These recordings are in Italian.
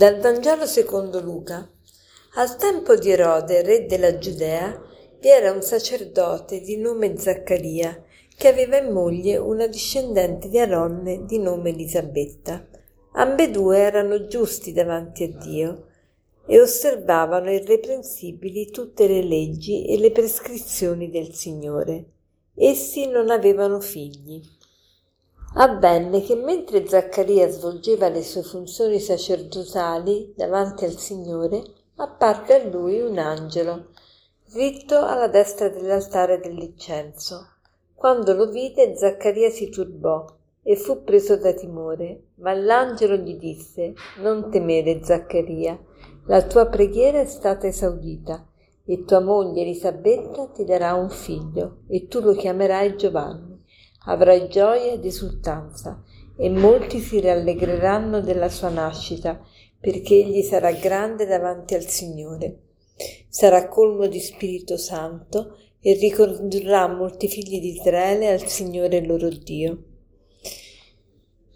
Dal Vangelo secondo Luca. Al tempo di Erode, re della Giudea, vi era un sacerdote di nome Zaccaria, che aveva in moglie una discendente di Aronne di nome Elisabetta. Ambedue erano giusti davanti a Dio e osservavano irreprensibili tutte le leggi e le prescrizioni del Signore. Essi non avevano figli Avvenne che mentre Zaccaria svolgeva le sue funzioni sacerdotali davanti al Signore, apparve a lui un angelo, ritto alla destra dell'altare dell'incenso. Quando lo vide, Zaccaria si turbò e fu preso da timore, ma l'angelo gli disse, Non temere, Zaccaria, la tua preghiera è stata esaudita, e tua moglie Elisabetta ti darà un figlio, e tu lo chiamerai Giovanni avrai gioia ed esultanza, e molti si rallegreranno della sua nascita, perché egli sarà grande davanti al Signore. Sarà colmo di Spirito Santo e ricondurrà molti figli di Israele al Signore loro Dio.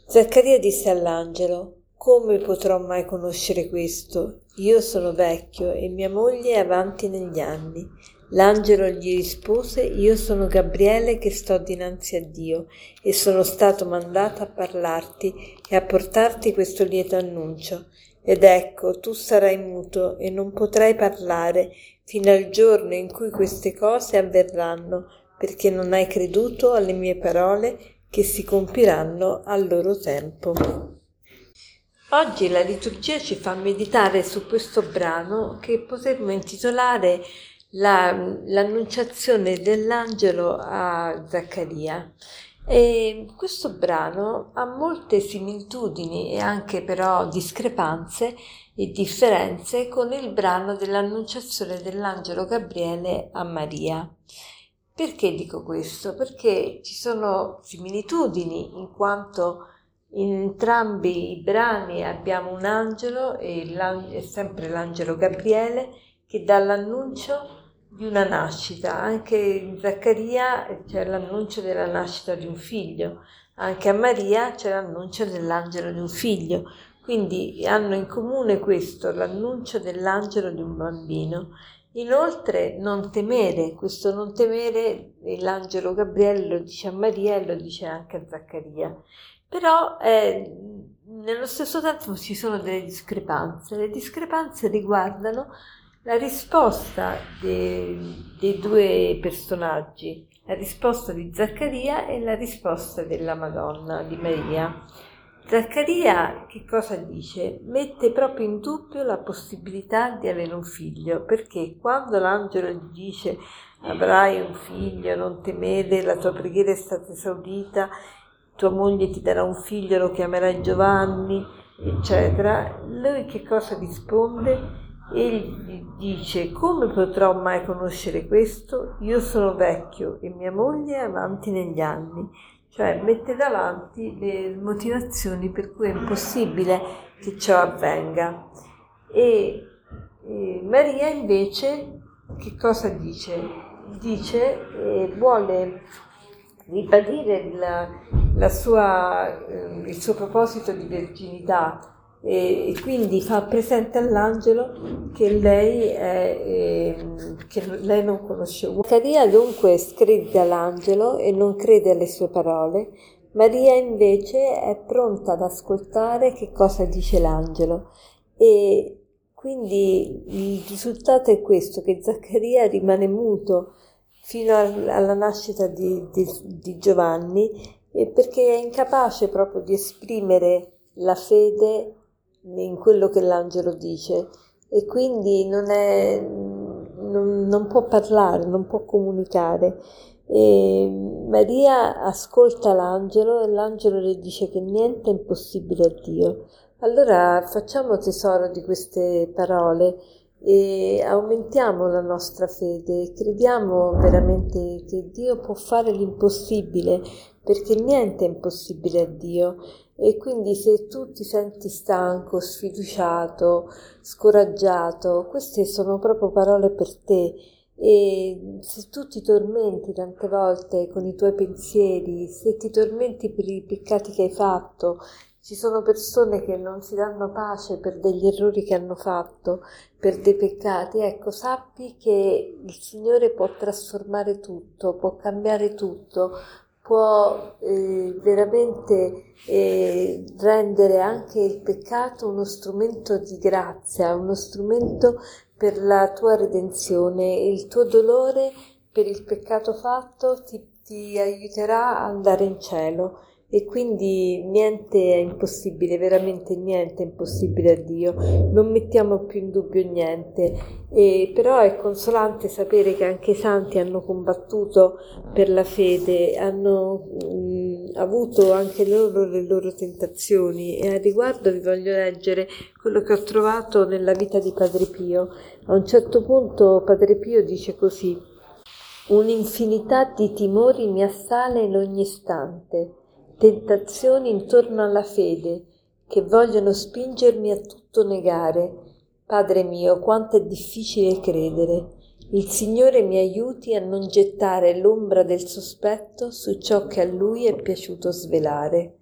Zaccaria disse all'angelo, come potrò mai conoscere questo? Io sono vecchio e mia moglie è avanti negli anni. L'angelo gli rispose, io sono Gabriele che sto dinanzi a Dio e sono stato mandato a parlarti e a portarti questo lieto annuncio. Ed ecco, tu sarai muto e non potrai parlare fino al giorno in cui queste cose avverranno, perché non hai creduto alle mie parole che si compiranno al loro tempo. Oggi la liturgia ci fa meditare su questo brano che potremmo intitolare la, l'annunciazione dell'angelo a Zaccaria. E questo brano ha molte similitudini e anche però discrepanze e differenze con il brano dell'annunciazione dell'angelo Gabriele a Maria. Perché dico questo? Perché ci sono similitudini in quanto in entrambi i brani abbiamo un angelo e è sempre l'angelo Gabriele che dà l'annuncio di una nascita. Anche in Zaccaria c'è l'annuncio della nascita di un figlio, anche a Maria c'è l'annuncio dell'angelo di un figlio. Quindi hanno in comune questo, l'annuncio dell'angelo di un bambino. Inoltre non temere, questo non temere l'angelo Gabriele lo dice a Maria e lo dice anche a Zaccaria. Però eh, nello stesso tempo ci sono delle discrepanze. Le discrepanze riguardano la risposta dei, dei due personaggi, la risposta di Zaccaria e la risposta della Madonna, di Maria. Zaccaria che cosa dice? Mette proprio in dubbio la possibilità di avere un figlio, perché quando l'angelo gli dice avrai un figlio, non temere, la tua preghiera è stata esaudita, tua moglie ti darà un figlio, lo chiamerai Giovanni, eccetera, lui che cosa risponde? Egli dice, come potrò mai conoscere questo? Io sono vecchio e mia moglie è avanti negli anni. Cioè mette davanti le motivazioni per cui è impossibile che ciò avvenga. E, e Maria invece che cosa dice? Dice, eh, vuole ribadire la, la sua, eh, il suo proposito di verginità e, e quindi fa presente all'angelo che lei, è, eh, che lei non conosce. Zaccaria dunque screde all'angelo e non crede alle sue parole, Maria invece è pronta ad ascoltare che cosa dice l'angelo e quindi il risultato è questo, che Zaccaria rimane muto fino alla nascita di, di, di Giovanni perché è incapace proprio di esprimere la fede in quello che l'angelo dice e quindi non, è, non, non può parlare, non può comunicare. E Maria ascolta l'angelo e l'angelo le dice che niente è impossibile a Dio. Allora facciamo tesoro di queste parole e aumentiamo la nostra fede, crediamo veramente che Dio può fare l'impossibile, perché niente è impossibile a Dio. E quindi se tu ti senti stanco, sfiduciato, scoraggiato, queste sono proprio parole per te e se tu ti tormenti tante volte con i tuoi pensieri, se ti tormenti per i peccati che hai fatto, Ci sono persone che non si danno pace per degli errori che hanno fatto, per dei peccati. Ecco, sappi che il Signore può trasformare tutto, può cambiare tutto, può eh, veramente eh, rendere anche il peccato uno strumento di grazia, uno strumento per la tua redenzione. Il tuo dolore per il peccato fatto ti, ti aiuterà ad andare in cielo e quindi niente è impossibile, veramente niente è impossibile a Dio, non mettiamo più in dubbio niente, e, però è consolante sapere che anche i santi hanno combattuto per la fede, hanno mh, avuto anche loro le loro tentazioni. E a riguardo vi voglio leggere quello che ho trovato nella vita di Padre Pio. A un certo punto Padre Pio dice così, un'infinità di timori mi assale in ogni istante tentazioni intorno alla fede che vogliono spingermi a tutto negare. Padre mio, quanto è difficile credere. Il Signore mi aiuti a non gettare l'ombra del sospetto su ciò che a Lui è piaciuto svelare.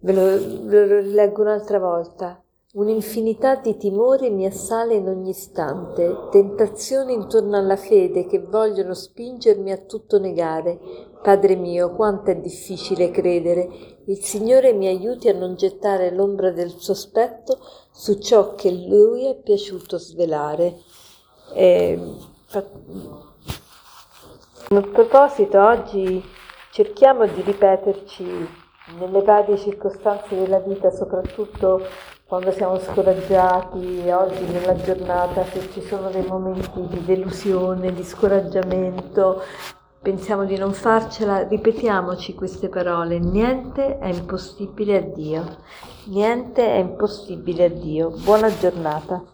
Ve lo, ve lo rileggo un'altra volta. Un'infinità di timori mi assale in ogni istante, tentazioni intorno alla fede che vogliono spingermi a tutto negare. Padre mio, quanto è difficile credere. Il Signore mi aiuti a non gettare l'ombra del sospetto su ciò che Lui è piaciuto svelare. E, a proposito, oggi cerchiamo di ripeterci nelle varie circostanze della vita, soprattutto quando siamo scoraggiati, oggi nella giornata, se ci sono dei momenti di delusione, di scoraggiamento, pensiamo di non farcela, ripetiamoci queste parole, niente è impossibile a Dio, niente è impossibile a Dio. Buona giornata.